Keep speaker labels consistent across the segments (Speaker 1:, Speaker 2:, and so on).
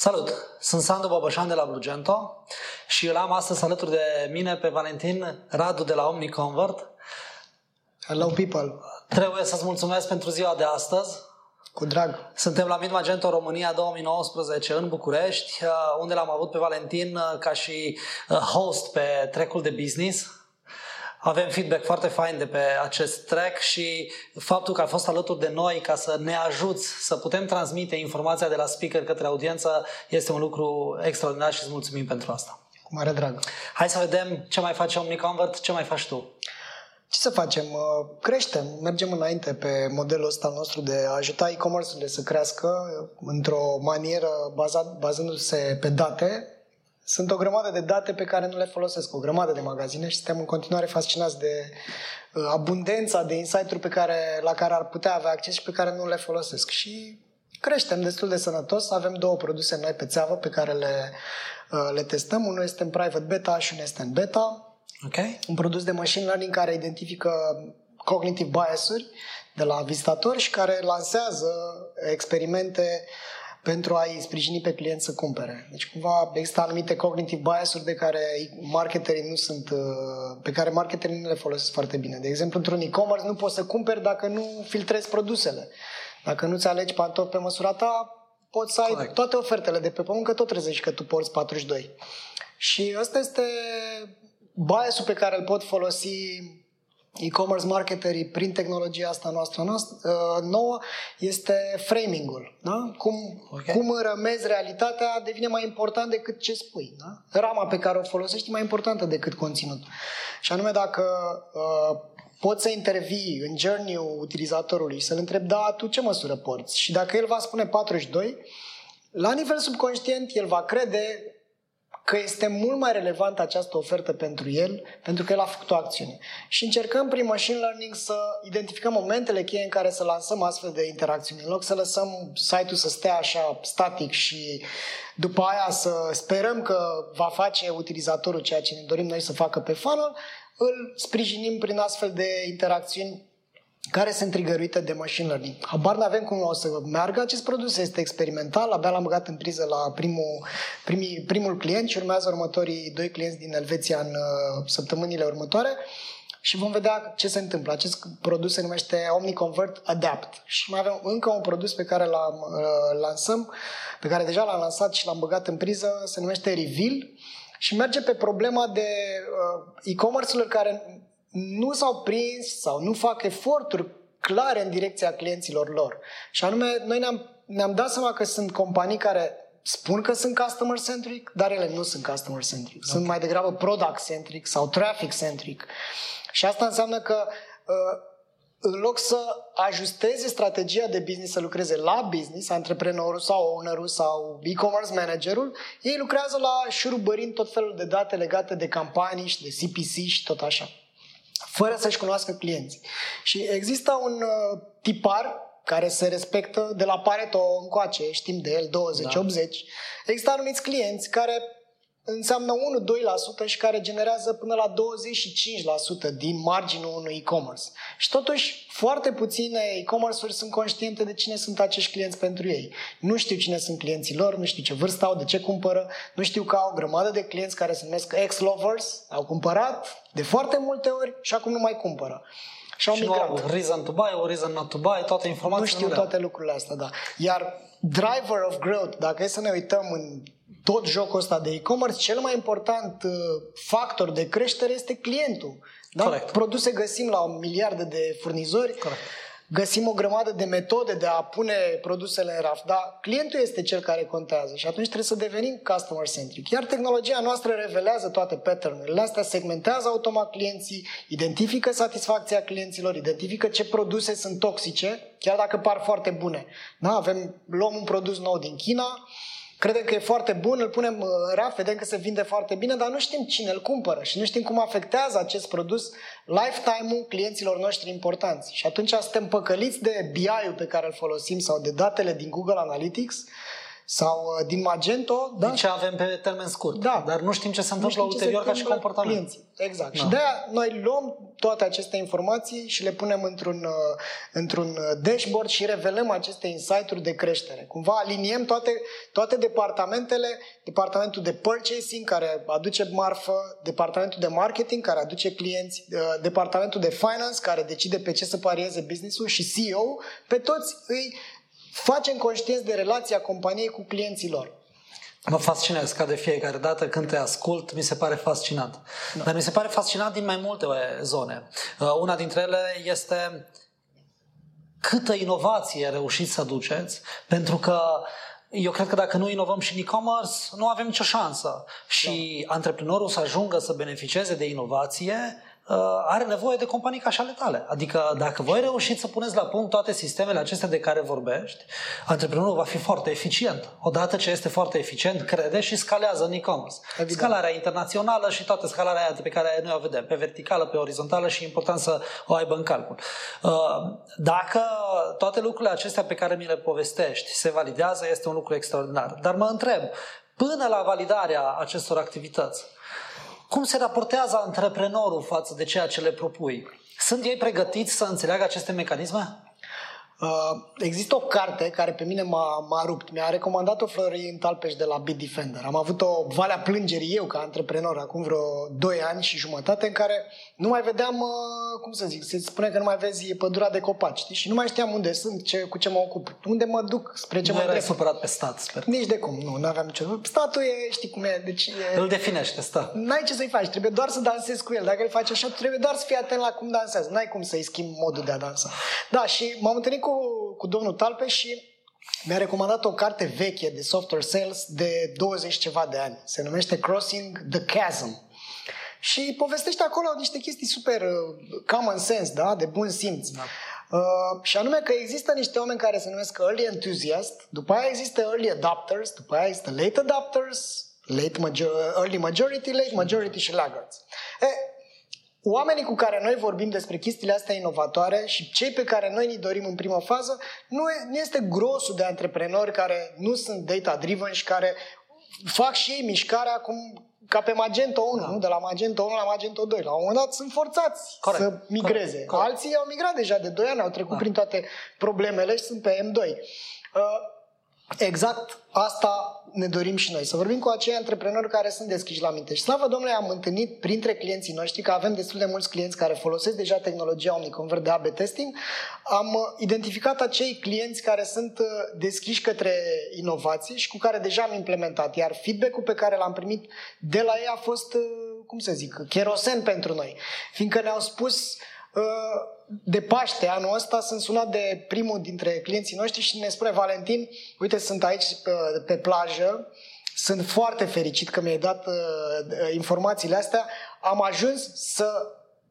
Speaker 1: Salut! Sunt Sandu Bobășan de la Blugento și îl am astăzi alături de mine pe Valentin Radu de la OmniConvert.
Speaker 2: Hello people!
Speaker 1: Trebuie să-ți mulțumesc pentru ziua de astăzi.
Speaker 2: Cu drag!
Speaker 1: Suntem la Mid Magento România 2019 în București, uh, unde l-am avut pe Valentin uh, ca și uh, host pe trecul de business avem feedback foarte fain de pe acest track și faptul că a fost alături de noi ca să ne ajuți să putem transmite informația de la speaker către audiență este un lucru extraordinar și îți mulțumim pentru asta.
Speaker 2: Cu mare drag.
Speaker 1: Hai să vedem ce mai face OmniConvert, ce mai faci tu.
Speaker 2: Ce să facem? Creștem, mergem înainte pe modelul ăsta nostru de a ajuta e-commerce-urile să crească într-o manieră bazat, bazându-se pe date, sunt o grămadă de date pe care nu le folosesc, o grămadă de magazine și suntem în continuare fascinați de uh, abundența de insight-uri pe care, la care ar putea avea acces și pe care nu le folosesc. Și creștem destul de sănătos. Avem două produse noi pe țeavă pe care le, uh, le testăm. Unul este în private beta și unul este în beta.
Speaker 1: Okay.
Speaker 2: Un produs de machine learning care identifică cognitive bias-uri de la vizitatori și care lansează experimente pentru a-i sprijini pe client să cumpere. Deci cumva există anumite cognitive bias-uri de care marketerii nu sunt, uh, pe care marketerii nu le folosesc foarte bine. De exemplu, într-un e-commerce nu poți să cumperi dacă nu filtrezi produsele. Dacă nu-ți alegi pantofi pe măsura ta, poți să ai Correct. toate ofertele de pe pământ, că tot trezești că tu porți 42. Și ăsta este biasul pe care îl pot folosi e-commerce marketerii prin tehnologia asta noastră, noastră uh, nouă este framing-ul. Da? Cum, okay. cum rămezi realitatea devine mai important decât ce spui. Da? Rama pe care o folosești e mai importantă decât conținut. Și anume dacă uh, poți să intervii în journey-ul utilizatorului și să-l întrebi, da, tu ce măsură porți? Și dacă el va spune 42, la nivel subconștient, el va crede că este mult mai relevantă această ofertă pentru el, pentru că el a făcut o acțiune. Și încercăm prin machine learning să identificăm momentele cheie în care să lansăm astfel de interacțiuni. În loc să lăsăm site-ul să stea așa static și după aia să sperăm că va face utilizatorul ceea ce ne dorim noi să facă pe funnel, îl sprijinim prin astfel de interacțiuni care sunt trigăruite de machine learning. Habar nu avem cum o să meargă acest produs, este experimental, abia l-am băgat în priză la primul, primii, primul client și urmează următorii doi clienți din Elveția în uh, săptămânile următoare și vom vedea ce se întâmplă. Acest produs se numește OmniConvert Adapt și mai avem încă un produs pe care l-am uh, lansăm, pe care deja l-am lansat și l-am băgat în priză, se numește Reveal și merge pe problema de uh, e-commerce-urilor care nu s-au prins sau nu fac eforturi clare în direcția clienților lor. Și anume, noi ne-am, ne-am dat seama că sunt companii care spun că sunt customer-centric, dar ele nu sunt customer-centric. Okay. Sunt mai degrabă product-centric sau traffic-centric. Și asta înseamnă că uh, în loc să ajusteze strategia de business, să lucreze la business, antreprenorul sau ownerul sau e-commerce managerul, ei lucrează la șurubărind tot felul de date legate de campanii și de CPC și tot așa fără să-și cunoască clienții. Și există un uh, tipar care se respectă de la Pareto încoace, știm de el, 20-80. Da. Există anumiți clienți care înseamnă 1-2% și care generează până la 25% din marginul unui e-commerce. Și totuși, foarte puține e-commerce-uri sunt conștiente de cine sunt acești clienți pentru ei. Nu știu cine sunt clienții lor, nu știu ce vârstă au, de ce cumpără, nu știu că au o grămadă de clienți care se numesc ex-lovers, au cumpărat de foarte multe ori și acum nu mai cumpără.
Speaker 1: Și au și migrat. Nu au reason to buy, o reason not to buy, toate informațiile.
Speaker 2: Nu știu toate lucrurile astea, da. Iar driver of growth, dacă e să ne uităm în tot jocul ăsta de e-commerce, cel mai important uh, factor de creștere este clientul. Da?
Speaker 1: Corect.
Speaker 2: Produse găsim la un miliarde de furnizori,
Speaker 1: Corect.
Speaker 2: găsim o grămadă de metode de a pune produsele în raft, dar clientul este cel care contează și atunci trebuie să devenim customer-centric. Iar tehnologia noastră revelează toate pattern-urile astea, segmentează automat clienții, identifică satisfacția clienților, identifică ce produse sunt toxice, chiar dacă par foarte bune. Da? Avem, luăm un produs nou din China, credem că e foarte bun, îl punem în raf, vedem că se vinde foarte bine, dar nu știm cine îl cumpără și nu știm cum afectează acest produs lifetime-ul clienților noștri importanți. Și atunci suntem păcăliți de BI-ul pe care îl folosim sau de datele din Google Analytics sau uh, din Magento.
Speaker 1: Da? ce avem pe termen scurt. Da. Dar nu știm ce se întâmplă ulterior ca și comportament. Clienții.
Speaker 2: Exact. Da. Și de-aia noi luăm toate aceste informații și le punem într-un, uh, într-un uh, dashboard și revelăm aceste insight-uri de creștere. Cumva aliniem toate, toate departamentele, departamentul de purchasing care aduce marfă, departamentul de marketing care aduce clienți, departamentul de finance care decide pe ce să parieze business-ul și CEO, pe toți îi facem conștienți de relația companiei cu clienții lor.
Speaker 1: Mă fascinează ca de fiecare dată când te ascult, mi se pare fascinant. Da. Dar mi se pare fascinant din mai multe zone. Uh, una dintre ele este câtă inovație reușiți să aduceți, pentru că eu cred că dacă nu inovăm și în e-commerce, nu avem nicio șansă. Și da. antreprenorul să ajungă să beneficieze de inovație Uh, are nevoie de companii ca și ale tale. Adică dacă voi reușiți să puneți la punct toate sistemele acestea de care vorbești, antreprenorul va fi foarte eficient. Odată ce este foarte eficient, crede și scalează în e-commerce. Evident. Scalarea internațională și toată scalarea aia pe care noi o vedem, pe verticală, pe orizontală și e important să o aibă în calcul. Uh, dacă toate lucrurile acestea pe care mi le povestești se validează, este un lucru extraordinar. Dar mă întreb, până la validarea acestor activități, cum se raportează antreprenorul față de ceea ce le propui? Sunt ei pregătiți să înțeleagă aceste mecanisme?
Speaker 2: Uh, există o carte care pe mine m-a, m-a rupt. Mi-a recomandat-o Florin Talpeș de la Bitdefender. Am avut o valea plângerii eu ca antreprenor acum vreo 2 ani și jumătate în care nu mai vedeam, uh, cum să zic, se spune că nu mai vezi pădura de copaci, știi? Și nu mai știam unde sunt, ce, cu ce mă ocup, unde mă duc, spre ce
Speaker 1: nu
Speaker 2: mă erai
Speaker 1: supărat pe stat, sper.
Speaker 2: Nici de cum, nu, nu aveam nicio... Statul e, știi cum e, deci... E...
Speaker 1: Îl definește, stă.
Speaker 2: N-ai ce să-i faci, trebuie doar să dansezi cu el. Dacă îl faci așa, trebuie doar să fii atent la cum dansează. N-ai cum să-i schimbi modul de a dansa. Da, și m-am întâlnit cu, cu domnul Talpe și mi-a recomandat o carte veche de software sales de 20 ceva de ani. Se numește Crossing the Chasm. Și povestește acolo niște chestii super uh, common sense, da? de bun simț. Da. Uh, și anume că există niște oameni care se numesc early enthusiast, după aia există early adopters, după aia există late adopters, late major- early majority, late majority și laggards. E, oamenii cu care noi vorbim despre chestiile astea inovatoare și cei pe care noi ni dorim în primă fază, nu, nu este grosul de antreprenori care nu sunt data-driven și care fac și ei mișcarea cum ca pe Magento 1, da. nu? de la Magento 1 la Magento 2. La un moment dat sunt forțați corect, să migreze. Corect, corect. Alții au migrat deja de 2 ani, au trecut da. prin toate problemele și sunt pe M2. Uh, Exact asta ne dorim și noi, să vorbim cu acei antreprenori care sunt deschiși la minte. Și slavă Domnului, am întâlnit printre clienții noștri, că avem destul de mulți clienți care folosesc deja tehnologia Omniconvert de AB testing, am identificat acei clienți care sunt uh, deschiși către inovații și cu care deja am implementat. Iar feedback-ul pe care l-am primit de la ei a fost, uh, cum să zic, cherosen pentru noi. Fiindcă ne-au spus uh, de Paște anul ăsta sunt sunat de primul dintre clienții noștri și ne spune Valentin, uite, sunt aici pe, uh, pe plajă, sunt foarte fericit că mi-ai dat uh, uh informațiile astea, am ajuns să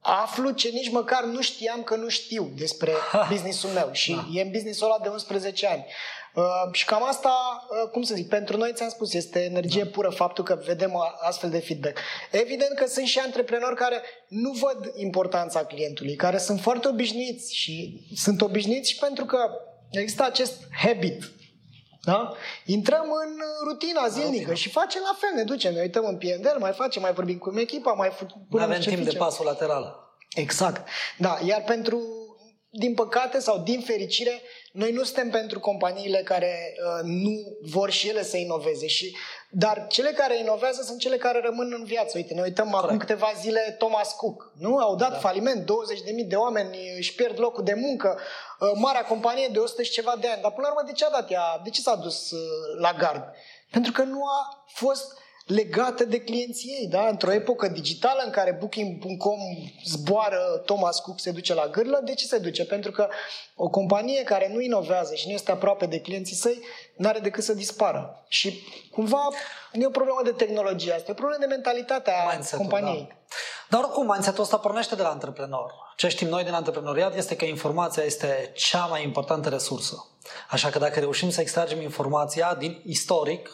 Speaker 2: aflu ce nici măcar nu știam că nu știu despre businessul meu și da. e în businessul ăla de 11 ani. Uh, și cam asta, uh, cum să zic, pentru noi ți-am spus, este energie da. pură faptul că vedem uh, astfel de feedback. Evident că sunt și antreprenori care nu văd importanța clientului, care sunt foarte obișnuiți și sunt obișnuiți și pentru că există acest habit da? Intrăm în rutina zilnică rutina. și facem la fel, ne ducem, ne uităm în P&L, mai facem, mai vorbim cu echipa, mai
Speaker 1: punem avem timp de pasul lateral.
Speaker 2: Exact. Da, iar pentru, din păcate sau din fericire, noi nu suntem pentru companiile care uh, nu vor și ele să inoveze, și, dar cele care inovează sunt cele care rămân în viață. Uite, ne uităm Corect. acum câteva zile Thomas Cook, nu? Au dat da. faliment, 20.000 de oameni își pierd locul de muncă, uh, marea companie de 100 și ceva de ani. Dar până la urmă, de ce a dat ea? De ce s-a dus uh, la gard? Pentru că nu a fost legată de clienții ei, da? Într-o epocă digitală în care Booking.com zboară, Thomas Cook se duce la gârlă, de ce se duce? Pentru că o companie care nu inovează și nu este aproape de clienții săi, nu are decât să dispară. Și cumva nu e o problemă de tehnologie asta, e o problemă de mentalitate a Mindset-ul, companiei.
Speaker 1: Dar oricum, mindset-ul ăsta pornește de la antreprenor. Ce știm noi din antreprenoriat este că informația este cea mai importantă resursă. Așa că dacă reușim să extragem informația din istoric,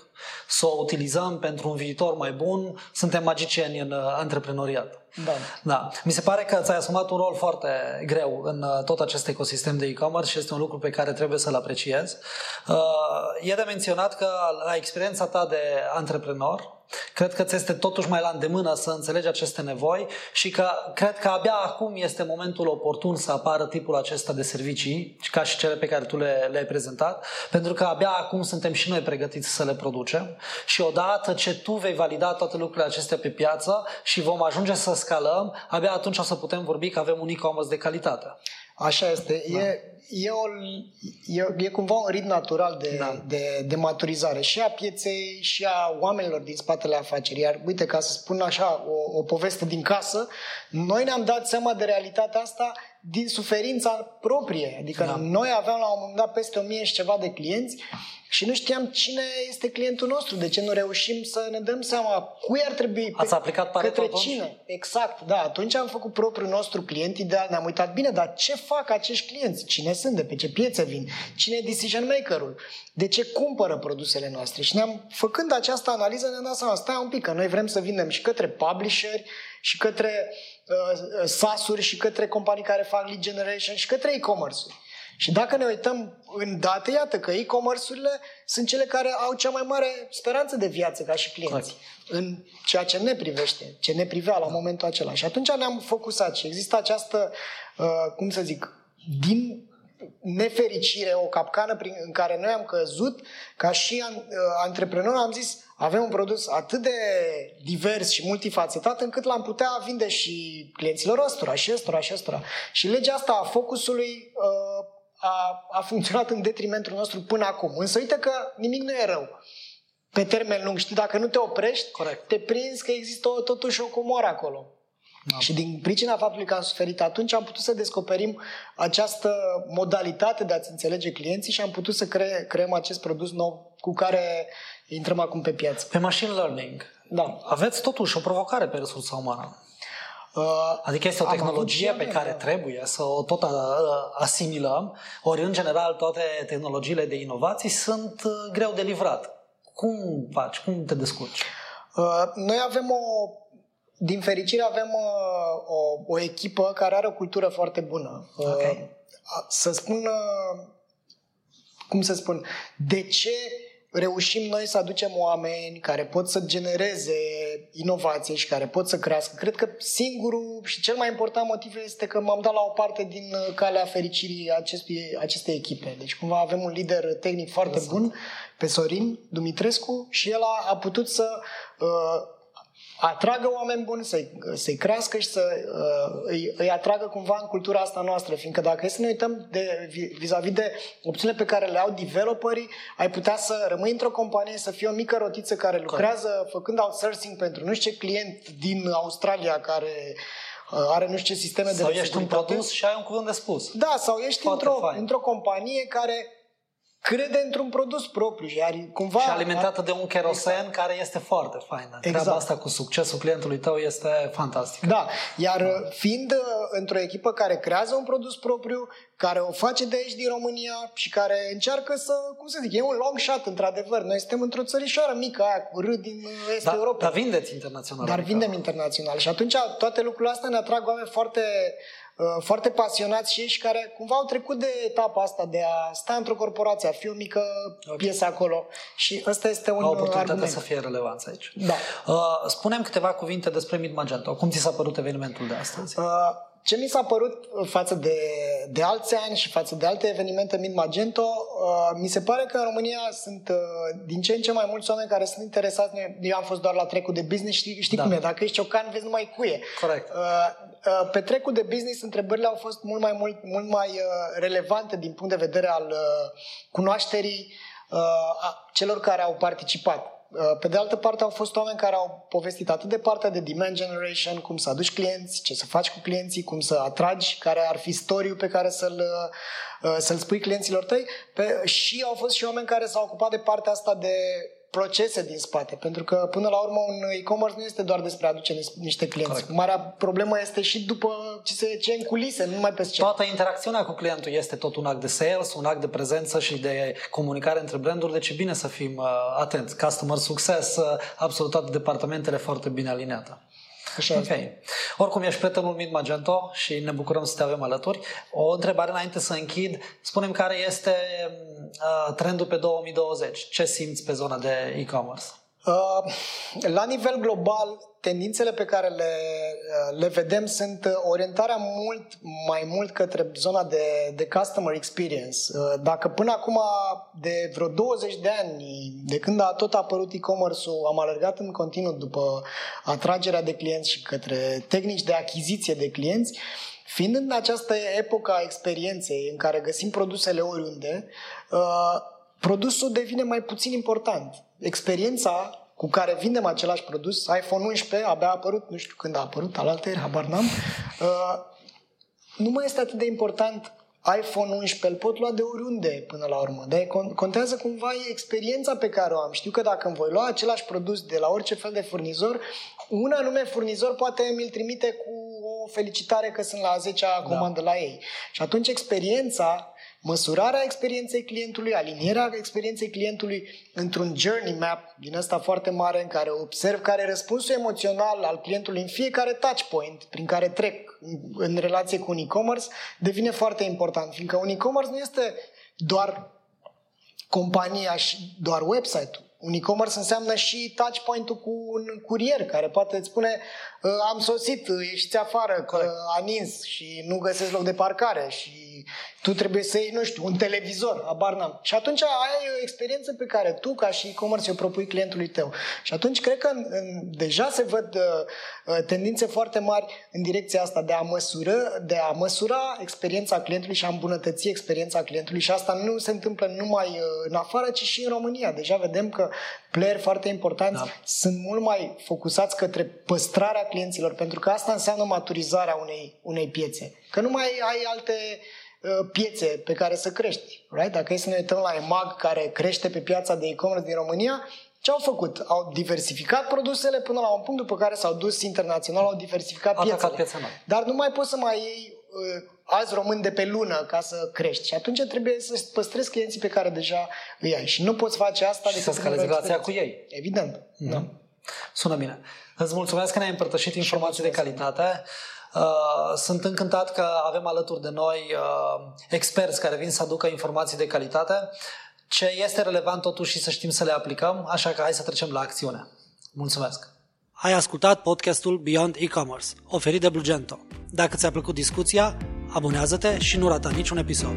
Speaker 1: să o utilizăm pentru un viitor mai bun, suntem magicieni în uh, antreprenoriat.
Speaker 2: Da.
Speaker 1: da. Mi se pare că ți-ai asumat un rol foarte greu în uh, tot acest ecosistem de e-commerce și este un lucru pe care trebuie să-l apreciez. Uh, e de menționat că la experiența ta de antreprenor, Cred că ți este totuși mai la îndemână să înțelegi aceste nevoi și că cred că abia acum este momentul oportun să apară tipul acesta de servicii, ca și cele pe care tu le, le-ai prezentat, pentru că abia acum suntem și noi pregătiți să le producem și odată ce tu vei valida toate lucrurile acestea pe piață și vom ajunge să scalăm, abia atunci o să putem vorbi că avem un e-commerce de calitate.
Speaker 2: Așa este. Da. E, e, o, e, e cumva un ritm natural de, da. de, de maturizare și a pieței și a oamenilor din spatele afacerii. Iar uite, ca să spun așa o, o poveste din casă, noi ne-am dat seama de realitatea asta din suferința proprie. Adică da. noi aveam la un moment dat peste o mie și ceva de clienți și nu știam cine este clientul nostru, de ce nu reușim să ne dăm seama cui ar trebui,
Speaker 1: Ați aplicat Pareto
Speaker 2: către atunci? cine. Exact, da. Atunci am făcut propriul nostru client ideal, ne-am uitat bine, dar ce fac acești clienți? Cine sunt, de pe ce piețe vin? Cine e decision makerul? De ce cumpără produsele noastre? Și ne-am, făcând această analiză, ne-am dat seama, stai un pic, că noi vrem să vindem și către publisheri, și către uh, uh SaaS-uri, și către companii care fac lead generation, și către e-commerce-uri. Și dacă ne uităm în date, iată că e-commerce-urile sunt cele care au cea mai mare speranță de viață ca și clienți. Corect. În ceea ce ne privește, ce ne privea la momentul acela. Și atunci ne-am focusat și există această, uh, cum să zic, din nefericire, o capcană prin, în care noi am căzut, ca și an, uh, antreprenor am zis, avem un produs atât de divers și multifacetat încât l-am putea vinde și clienților ăstora, și ăstora, și ăstora. Și legea asta a focusului uh, a, a funcționat în detrimentul nostru până acum. Însă uite că nimic nu e rău. Pe termen lung, știi, dacă nu te oprești,
Speaker 1: Corect.
Speaker 2: te prinzi că există o, totuși o comoră acolo. Da. Și din pricina faptului că am suferit atunci, am putut să descoperim această modalitate de a-ți înțelege clienții și am putut să cre- creăm acest produs nou cu care intrăm acum pe piață.
Speaker 1: Pe machine learning.
Speaker 2: Da.
Speaker 1: Aveți totuși o provocare pe resursa umană. Uh, adică este o tehnologie pe care trebuie să o tot uh, asimilăm, ori în general toate tehnologiile de inovații sunt uh, greu de livrat. Cum faci? Cum te descurci?
Speaker 2: Noi avem o din fericire avem o, o echipă care are o cultură foarte bună.
Speaker 1: Okay.
Speaker 2: Să spun, cum să spun, de ce reușim noi să aducem oameni care pot să genereze inovație și care pot să crească. Cred că singurul și cel mai important motiv este că m-am dat la o parte din uh, calea fericirii acestui, acestei echipe. Deci cumva avem un lider tehnic foarte bun, pe Sorin Dumitrescu, și el a, a putut să uh, atragă oameni buni, să-i, să-i crească și să uh, îi, îi atragă cumva în cultura asta noastră. Fiindcă dacă e să ne uităm de, vis-a-vis de opțiunile pe care le au developerii, ai putea să rămâi într-o companie, să fie o mică rotiță care lucrează Corect. făcând outsourcing pentru nu știu ce client din Australia care uh, are nu știu ce sisteme
Speaker 1: sau
Speaker 2: de
Speaker 1: Sau ești un produs și ai un cuvânt de spus.
Speaker 2: Da, sau ești într-o, într-o companie care crede într-un produs propriu. Iar cumva,
Speaker 1: și alimentată de un kerosen exact. care este foarte faină. Exact. Treaba asta cu succesul clientului tău este fantastic.
Speaker 2: Da, iar da. fiind uh, într-o echipă care creează un produs propriu, care o face de aici din România și care încearcă să, cum să zic, e un long shot într-adevăr. Noi suntem într-o țărișoară mică aia cu râd din uh, Est
Speaker 1: da,
Speaker 2: Europa.
Speaker 1: Dar vindeți internațional.
Speaker 2: Dar adică. vindem internațional. Și atunci toate lucrurile astea ne atrag oameni foarte Uh, foarte pasionați și ei și care cumva au trecut de etapa asta de a sta într-o corporație, a fi o mică okay. piesă acolo și ăsta este un
Speaker 1: oportunitate
Speaker 2: argument.
Speaker 1: să fie relevanță aici.
Speaker 2: Da.
Speaker 1: Uh, spunem câteva cuvinte despre Mid Magento. Cum ți s-a părut evenimentul de astăzi? Uh,
Speaker 2: ce mi s-a părut față de, de alți ani și față de alte evenimente Mid Magento, uh, mi se pare că în România sunt uh, din ce în ce mai mulți oameni care sunt interesați. Eu am fost doar la trecul de business, știi, știi da. cum e, dacă ești ciocan, vezi numai cuie.
Speaker 1: Corect. Uh,
Speaker 2: uh, pe trecul de business, întrebările au fost mult mai, mult, mult mai uh, relevante din punct de vedere al uh, cunoașterii uh, a celor care au participat. Uh, pe de altă parte, au fost oameni care au povestit atât de partea de demand generation, cum să aduci clienți, ce să faci cu clienții, cum să atragi, care ar fi storiul pe care să-l, uh, să-l spui clienților tăi, pe, și au fost și oameni care s-au ocupat de partea asta de procese din spate, pentru că până la urmă un e-commerce nu este doar despre a aduce niște clienți. Correct. Marea problemă este și după ce se ce în culise, nu numai pe scenă.
Speaker 1: Toată interacțiunea cu clientul este tot un act de sales, un act de prezență și de comunicare între branduri, deci e bine să fim uh, atenți. Customer success, uh, absolut toate departamentele foarte bine aliniate.
Speaker 2: Așa
Speaker 1: ok. Oricum, ești prietenul Mid Magento și ne bucurăm să te avem alături. O întrebare înainte să închid. Spunem care este uh, trendul pe 2020. Ce simți pe zona de e-commerce? Uh,
Speaker 2: la nivel global, tendințele pe care le, uh, le vedem sunt uh, orientarea mult mai mult către zona de, de customer experience. Uh, dacă până acum, de vreo 20 de ani, de când a tot apărut e-commerce-ul, am alergat în continuu după atragerea de clienți și către tehnici de achiziție de clienți, fiind în această epocă a experienței în care găsim produsele oriunde, produsul devine mai puțin important. Experiența cu care vindem același produs, iPhone 11 abia a apărut, nu știu când a apărut, alaltă habar n-am, uh, nu mai este atât de important iPhone 11 îl pot lua de oriunde până la urmă. Dar contează cumva experiența pe care o am. Știu că dacă îmi voi lua același produs de la orice fel de furnizor, un anume furnizor poate mi-l trimite cu o felicitare că sunt la 10-a comandă da. la ei. Și atunci experiența măsurarea experienței clientului, alinierea experienței clientului într-un journey map din ăsta foarte mare în care observ care e răspunsul emoțional al clientului în fiecare touch point prin care trec în relație cu un e-commerce devine foarte important, fiindcă un e-commerce nu este doar compania și doar website-ul. Un e-commerce înseamnă și touch point-ul cu un curier care poate îți spune ă, am sosit, ieșiți afară, că a nins și nu găsesc loc de parcare și tu trebuie să iei, nu știu, un televizor, abar n-am. Și atunci ai o experiență pe care tu, ca și e-commerce, o propui clientului tău. Și atunci cred că în, în, deja se văd uh, tendințe foarte mari în direcția asta de a, măsură, de a măsura experiența clientului și a îmbunătăți experiența clientului. Și asta nu se întâmplă numai uh, în afară, ci și în România. Deja vedem că player foarte importanți da. sunt mult mai focusați către păstrarea clienților, pentru că asta înseamnă maturizarea unei, unei piețe. Că nu mai ai alte uh, piețe pe care să crești. Right? Dacă e să ne uităm la EMAG care crește pe piața de e-commerce din România, ce au făcut? Au diversificat produsele până la un punct după care s-au dus internațional, au diversificat piețele.
Speaker 1: Piața
Speaker 2: Dar nu mai poți să mai iei uh, azi român de pe lună ca să crești. Și atunci trebuie să păstrezi clienții pe care deja îi ai. Și nu poți face asta
Speaker 1: și decât să scalezi relația cu ei.
Speaker 2: Evident. Mm-hmm. Da.
Speaker 1: Sună bine. Îți mulțumesc că ne-ai împărtășit informații de calitate. Uh, sunt încântat că avem alături de noi uh, experți care vin să aducă informații de calitate. Ce este relevant totuși și să știm să le aplicăm, așa că hai să trecem la acțiune. Mulțumesc! Ai ascultat podcastul Beyond E-Commerce, oferit de Blugento. Dacă ți-a plăcut discuția, abonează-te și nu rata niciun episod.